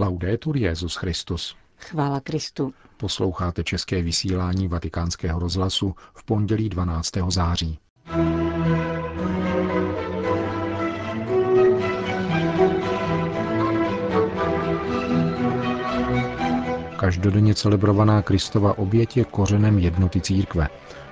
Laudetur Jezus Christus. Chvála Kristu. Posloucháte české vysílání Vatikánského rozhlasu v pondělí 12. září. Každodenně celebrovaná Kristova oběť je kořenem jednoty církve,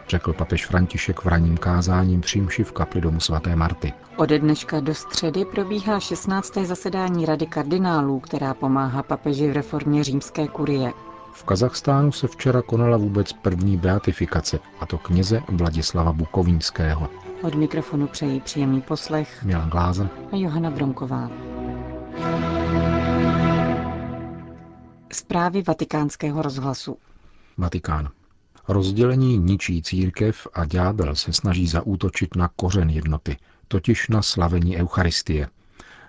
řekl papež František v raním kázáním přímši v kapli domu svaté Marty. Ode dneška do středy probíhá 16. zasedání Rady kardinálů, která pomáhá papeži v reformě římské kurie. V Kazachstánu se včera konala vůbec první beatifikace, a to kněze Vladislava Bukovínského. Od mikrofonu přeji příjemný poslech Milan Glázer a Johana Bromková. Zprávy vatikánského rozhlasu. Vatikán. Rozdělení ničí církev a ďábel se snaží zaútočit na kořen jednoty, totiž na slavení Eucharistie,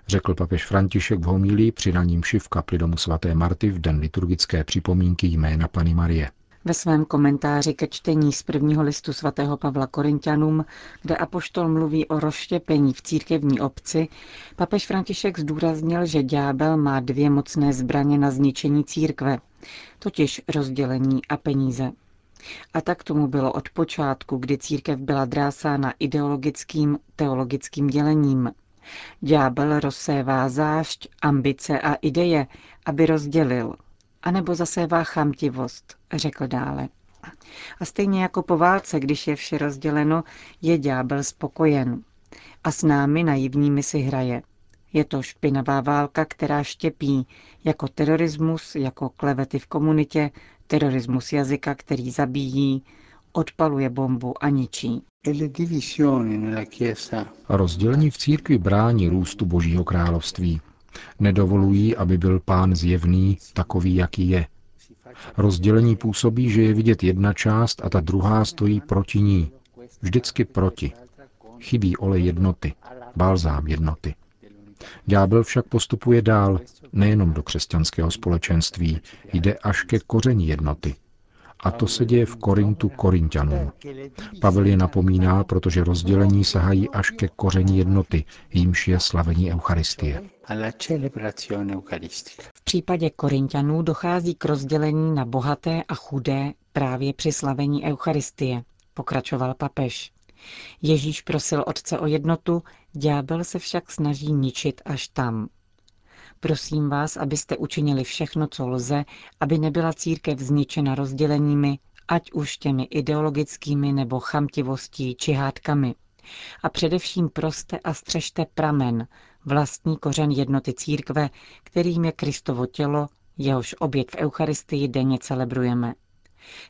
řekl papež František v homílii při raním v kapli domu svaté Marty v den liturgické připomínky jména Pany Marie. Ve svém komentáři ke čtení z prvního listu svatého Pavla Korintianům, kde apoštol mluví o rozštěpení v církevní obci, papež František zdůraznil, že ďábel má dvě mocné zbraně na zničení církve, totiž rozdělení a peníze. A tak tomu bylo od počátku, kdy církev byla drásána ideologickým, teologickým dělením. Ďábel rozsévá zášť, ambice a ideje, aby rozdělil, anebo zasévá chamtivost, řekl dále. A stejně jako po válce, když je vše rozděleno, je ďábel spokojen. A s námi naivními si hraje. Je to špinavá válka, která štěpí, jako terorismus, jako klevety v komunitě, terorismus jazyka, který zabíjí, odpaluje bombu a ničí. Rozdělení v církvi brání růstu Božího království. Nedovolují, aby byl pán zjevný, takový, jaký je. Rozdělení působí, že je vidět jedna část a ta druhá stojí proti ní. Vždycky proti. Chybí olej jednoty, balzám jednoty. Ďábel však postupuje dál, nejenom do křesťanského společenství, jde až ke koření jednoty. A to se děje v Korintu Korintianům. Pavel je napomíná, protože rozdělení sahají až ke koření jednoty, jímž je slavení Eucharistie. V případě Korintianů dochází k rozdělení na bohaté a chudé právě při slavení Eucharistie, pokračoval papež. Ježíš prosil Otce o jednotu, ďábel se však snaží ničit až tam. Prosím vás, abyste učinili všechno, co lze, aby nebyla církev zničena rozděleními, ať už těmi ideologickými nebo chamtivostí či hádkami. A především proste a střežte pramen, vlastní kořen jednoty církve, kterým je Kristovo tělo, jehož oběť v Eucharistii denně celebrujeme.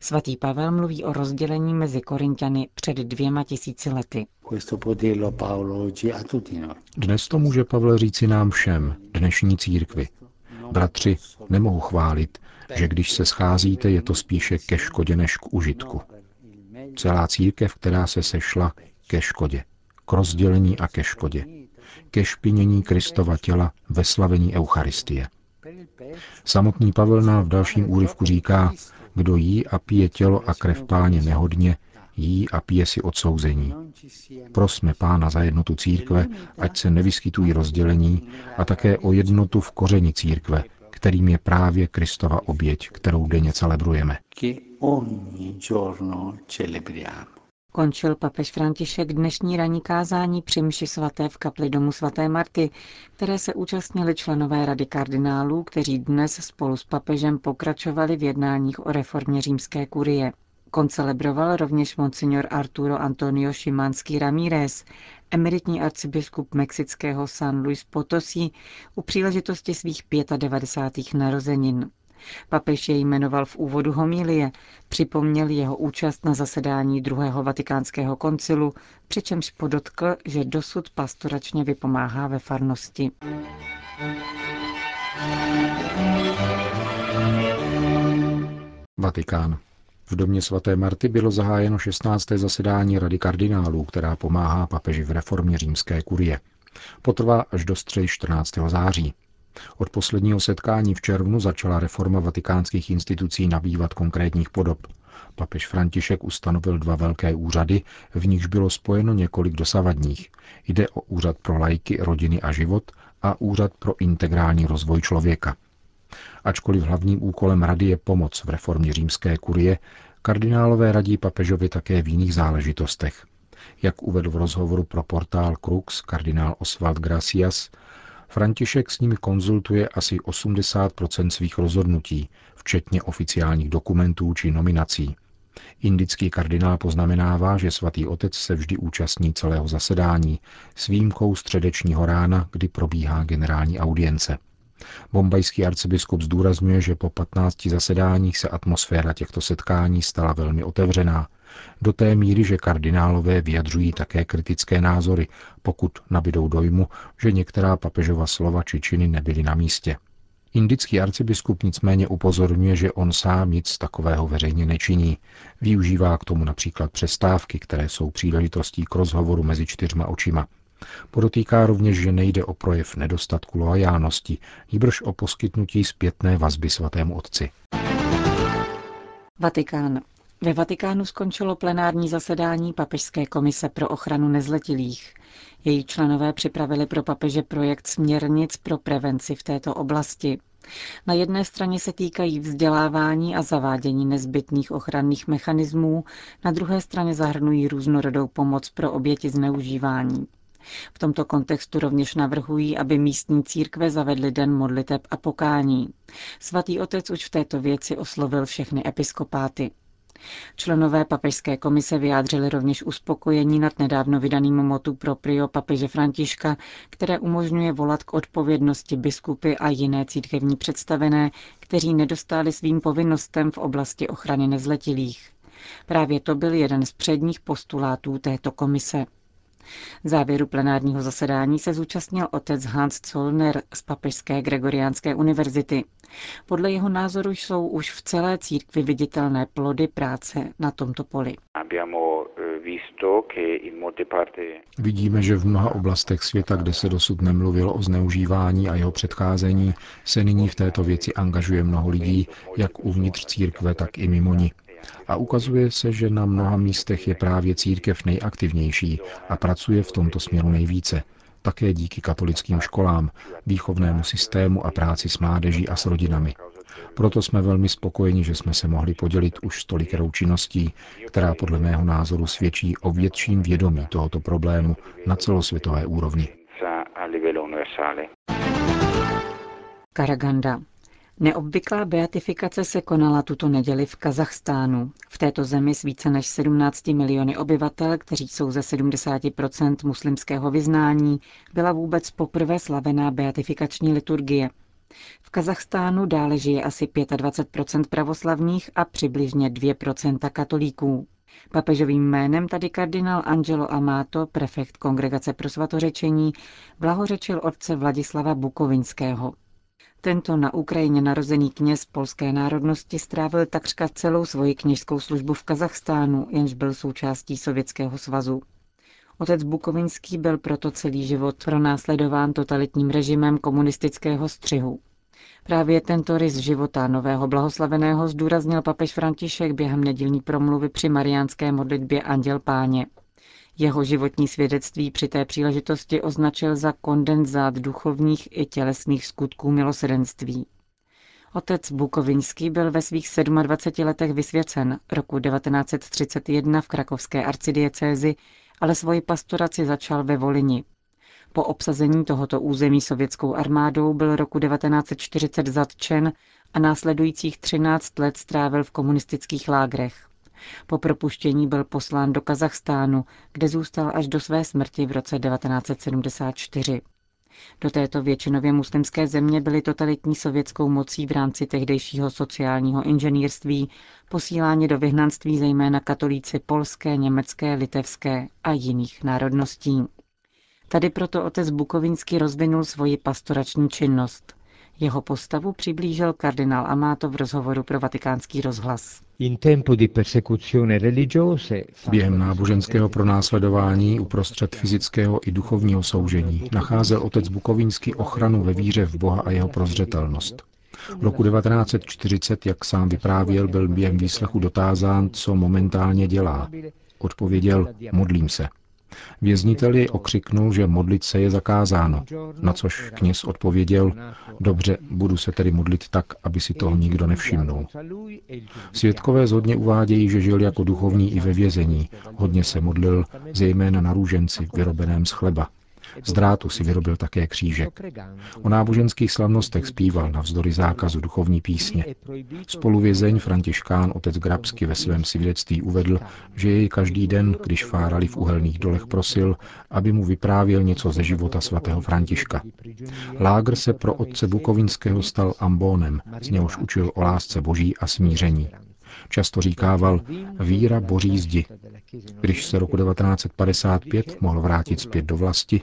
Svatý Pavel mluví o rozdělení mezi Korintiany před dvěma tisíci lety. Dnes to může Pavel říci nám všem, dnešní církvi. Bratři, nemohu chválit, že když se scházíte, je to spíše ke škodě než k užitku. Celá církev, která se sešla ke škodě, k rozdělení a ke škodě, ke špinění Kristova těla ve slavení Eucharistie. Samotný Pavel nám v dalším úryvku říká, kdo jí a pije tělo a krev páně nehodně, jí a pije si odsouzení. Prosme pána za jednotu církve, ať se nevyskytují rozdělení a také o jednotu v kořeni církve, kterým je právě Kristova oběť, kterou denně celebrujeme. Končil papež František dnešní ranní kázání při mši svaté v kapli domu svaté Marty, které se účastnili členové rady kardinálů, kteří dnes spolu s papežem pokračovali v jednáních o reformě římské kurie. Koncelebroval rovněž monsignor Arturo Antonio Šimanský Ramírez, emeritní arcibiskup mexického San Luis Potosí, u příležitosti svých 95. narozenin. Papež jej jmenoval v úvodu homílie, připomněl jeho účast na zasedání druhého vatikánského koncilu, přičemž podotkl, že dosud pastoračně vypomáhá ve farnosti. Vatikán. V domě svaté Marty bylo zahájeno 16. zasedání Rady kardinálů, která pomáhá papeži v reformě římské kurie. Potrvá až do středy 14. září. Od posledního setkání v červnu začala reforma vatikánských institucí nabývat konkrétních podob. Papež František ustanovil dva velké úřady, v nichž bylo spojeno několik dosavadních. Jde o úřad pro lajky, rodiny a život a úřad pro integrální rozvoj člověka. Ačkoliv hlavním úkolem rady je pomoc v reformě římské kurie, kardinálové radí papežovi také v jiných záležitostech. Jak uvedl v rozhovoru pro portál Crux kardinál Oswald Gracias, František s nimi konzultuje asi 80% svých rozhodnutí, včetně oficiálních dokumentů či nominací. Indický kardinál poznamenává, že svatý otec se vždy účastní celého zasedání, s výjimkou středečního rána, kdy probíhá generální audience. Bombajský arcibiskup zdůrazňuje, že po 15 zasedáních se atmosféra těchto setkání stala velmi otevřená, do té míry, že kardinálové vyjadřují také kritické názory, pokud nabidou dojmu, že některá papežova slova či činy nebyly na místě. Indický arcibiskup nicméně upozorňuje, že on sám nic takového veřejně nečiní. Využívá k tomu například přestávky, které jsou příležitostí k rozhovoru mezi čtyřma očima. Podotýká rovněž, že nejde o projev nedostatku loajálnosti, jíbrž o poskytnutí zpětné vazby svatému otci. Vatikán. Ve Vatikánu skončilo plenární zasedání Papežské komise pro ochranu nezletilých. Její členové připravili pro papeže projekt směrnic pro prevenci v této oblasti. Na jedné straně se týkají vzdělávání a zavádění nezbytných ochranných mechanismů, na druhé straně zahrnují různorodou pomoc pro oběti zneužívání. V tomto kontextu rovněž navrhují, aby místní církve zavedly den modliteb a pokání. Svatý otec už v této věci oslovil všechny episkopáty. Členové papežské komise vyjádřili rovněž uspokojení nad nedávno vydaným motu proprio papeže Františka, které umožňuje volat k odpovědnosti biskupy a jiné církevní představené, kteří nedostali svým povinnostem v oblasti ochrany nezletilých. Právě to byl jeden z předních postulátů této komise. Závěru plenárního zasedání se zúčastnil otec Hans Zollner z Papežské Gregoriánské univerzity. Podle jeho názoru jsou už v celé církvi viditelné plody práce na tomto poli. Vidíme, že v mnoha oblastech světa, kde se dosud nemluvilo o zneužívání a jeho předcházení, se nyní v této věci angažuje mnoho lidí, jak uvnitř církve, tak i mimo ní. A ukazuje se, že na mnoha místech je právě církev nejaktivnější a pracuje v tomto směru nejvíce. Také díky katolickým školám, výchovnému systému a práci s mládeží a s rodinami. Proto jsme velmi spokojeni, že jsme se mohli podělit už s tolikerou činností, která podle mého názoru svědčí o větším vědomí tohoto problému na celosvětové úrovni. Karaganda. Neobvyklá beatifikace se konala tuto neděli v Kazachstánu. V této zemi s více než 17 miliony obyvatel, kteří jsou ze 70% muslimského vyznání, byla vůbec poprvé slavená beatifikační liturgie. V Kazachstánu dále žije asi 25 pravoslavných a přibližně 2% katolíků. Papežovým jménem tady kardinál Angelo Amato, prefekt Kongregace pro svatořečení, blahořečil otce Vladislava Bukovinského. Tento na Ukrajině narozený kněz polské národnosti strávil takřka celou svoji kněžskou službu v Kazachstánu, jenž byl součástí Sovětského svazu. Otec Bukovinský byl proto celý život pronásledován totalitním režimem komunistického střihu. Právě tento rys života nového blahoslaveného zdůraznil papež František během nedělní promluvy při mariánské modlitbě Anděl Páně. Jeho životní svědectví při té příležitosti označil za kondenzát duchovních i tělesných skutků milosedenství. Otec Bukovinský byl ve svých 27 letech vysvěcen roku 1931 v krakovské arcidiecézi, ale svoji pastoraci začal ve Volini. Po obsazení tohoto území sovětskou armádou byl roku 1940 zatčen a následujících 13 let strávil v komunistických lágrech. Po propuštění byl poslán do Kazachstánu, kde zůstal až do své smrti v roce 1974. Do této většinově muslimské země byly totalitní sovětskou mocí v rámci tehdejšího sociálního inženýrství posíláni do vyhnanství zejména katolíci polské, německé, litevské a jiných národností. Tady proto otec Bukovinsky rozvinul svoji pastorační činnost. Jeho postavu přiblížil kardinál Amato v rozhovoru pro vatikánský rozhlas. Během náboženského pronásledování uprostřed fyzického i duchovního soužení nacházel otec Bukovínský ochranu ve víře v Boha a jeho prozřetelnost. V roku 1940, jak sám vyprávěl, byl během výslechu dotázán, co momentálně dělá. Odpověděl, modlím se. Vězniteli okřiknul, že modlit se je zakázáno, na což kněz odpověděl, dobře, budu se tedy modlit tak, aby si toho nikdo nevšimnul. Svědkové zhodně uvádějí, že žil jako duchovní i ve vězení, hodně se modlil, zejména na růženci, vyrobeném z chleba. Z drátu si vyrobil také křížek. O náboženských slavnostech zpíval navzdory zákazu duchovní písně. Spoluvězeň Františkán otec Grabsky ve svém svědectví uvedl, že jej každý den, když fárali v uhelných dolech, prosil, aby mu vyprávěl něco ze života svatého Františka. Lágr se pro otce Bukovinského stal ambónem, z něhož učil o lásce boží a smíření. Často říkával, víra boří zdi. Když se roku 1955 mohl vrátit zpět do vlasti,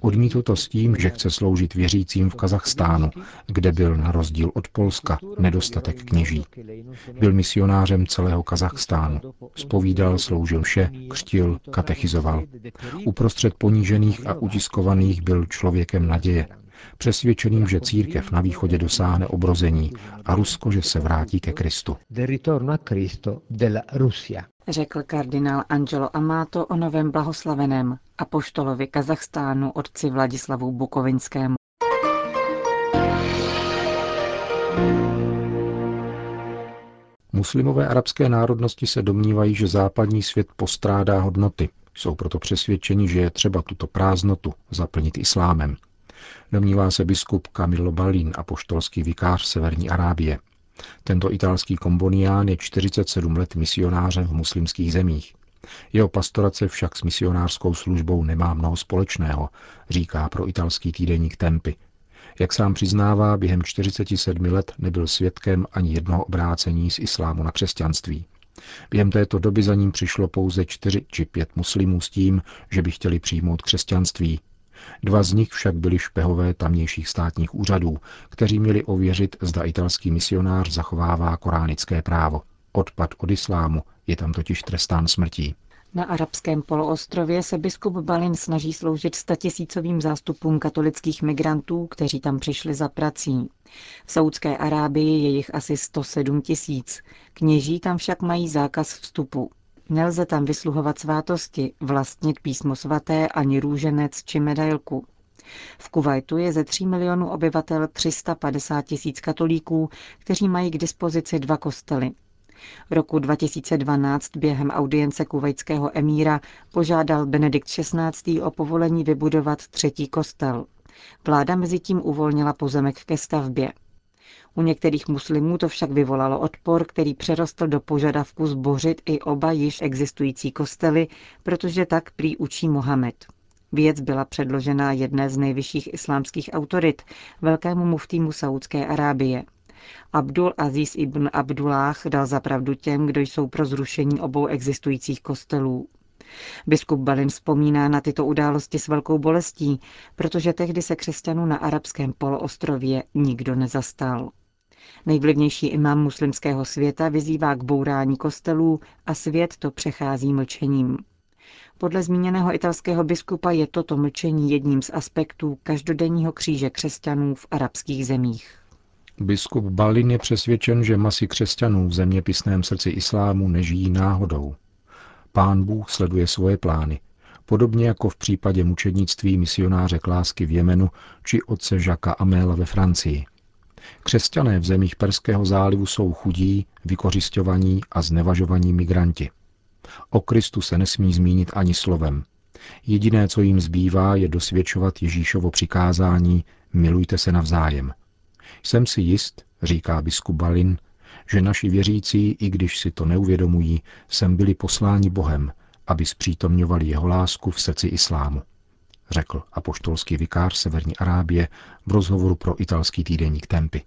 odmítl to s tím, že chce sloužit věřícím v Kazachstánu, kde byl na rozdíl od Polska nedostatek kněží. Byl misionářem celého Kazachstánu. Spovídal, sloužil vše, křtil, katechizoval. Uprostřed ponížených a utiskovaných byl člověkem naděje, přesvědčeným, že církev na východě dosáhne obrození a Rusko, že se vrátí ke Kristu. Řekl kardinál Angelo Amato o novém blahoslaveném apoštolovi Kazachstánu otci Vladislavu Bukovinskému. Muslimové arabské národnosti se domnívají, že západní svět postrádá hodnoty. Jsou proto přesvědčeni, že je třeba tuto prázdnotu zaplnit islámem. Domnívá se biskup Camillo Balín, apoštolský vikář Severní Arábie. Tento italský kombonián je 47 let misionářem v muslimských zemích. Jeho pastorace však s misionářskou službou nemá mnoho společného, říká pro italský týdeník Tempy. Jak sám přiznává, během 47 let nebyl svědkem ani jednoho obrácení z islámu na křesťanství. Během této doby za ním přišlo pouze čtyři či pět muslimů s tím, že by chtěli přijmout křesťanství, Dva z nich však byli špehové tamnějších státních úřadů, kteří měli ověřit, zda italský misionář zachovává koránické právo. Odpad od islámu je tam totiž trestán smrtí. Na arabském poloostrově se biskup Balin snaží sloužit statisícovým zástupům katolických migrantů, kteří tam přišli za prací. V Saudské Arábii je jich asi 107 tisíc. Kněží tam však mají zákaz vstupu. Nelze tam vysluhovat svátosti, vlastnit písmo svaté ani růženec či medailku. V Kuwaitu je ze 3 milionů obyvatel 350 tisíc katolíků, kteří mají k dispozici dva kostely. Roku 2012 během audience kuvajského emíra požádal Benedikt XVI. o povolení vybudovat třetí kostel. Vláda mezi tím uvolnila pozemek ke stavbě. U některých muslimů to však vyvolalo odpor, který přerostl do požadavku zbořit i oba již existující kostely, protože tak prý učí Mohamed. Věc byla předložena jedné z nejvyšších islámských autorit, velkému muftýmu Saudské Arábie. Abdul Aziz ibn Abdullah dal zapravdu těm, kdo jsou pro zrušení obou existujících kostelů. Biskup Balin vzpomíná na tyto události s velkou bolestí, protože tehdy se křesťanů na arabském poloostrově nikdo nezastal. Nejvlivnější imám muslimského světa vyzývá k bourání kostelů a svět to přechází mlčením. Podle zmíněného italského biskupa je toto mlčení jedním z aspektů každodenního kříže křesťanů v arabských zemích. Biskup Balin je přesvědčen, že masy křesťanů v zeměpisném srdci islámu nežijí náhodou. Pán Bůh sleduje svoje plány, podobně jako v případě mučednictví misionáře Klásky v Jemenu či otce Žaka Améla ve Francii – Křesťané v zemích Perského zálivu jsou chudí, vykořišťovaní a znevažovaní migranti. O Kristu se nesmí zmínit ani slovem. Jediné, co jim zbývá, je dosvědčovat Ježíšovo přikázání milujte se navzájem. Jsem si jist, říká biskup Balin, že naši věřící, i když si to neuvědomují, sem byli posláni Bohem, aby zpřítomňovali jeho lásku v srdci islámu řekl apoštolský vikář Severní Arábie v rozhovoru pro italský týdeník Tempy.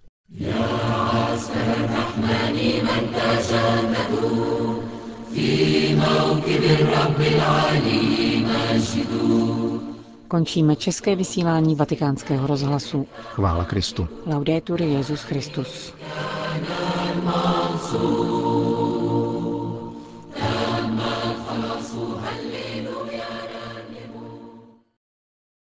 Končíme české vysílání vatikánského rozhlasu. Chvála Kristu. Laudetur Jezus Christus. seribu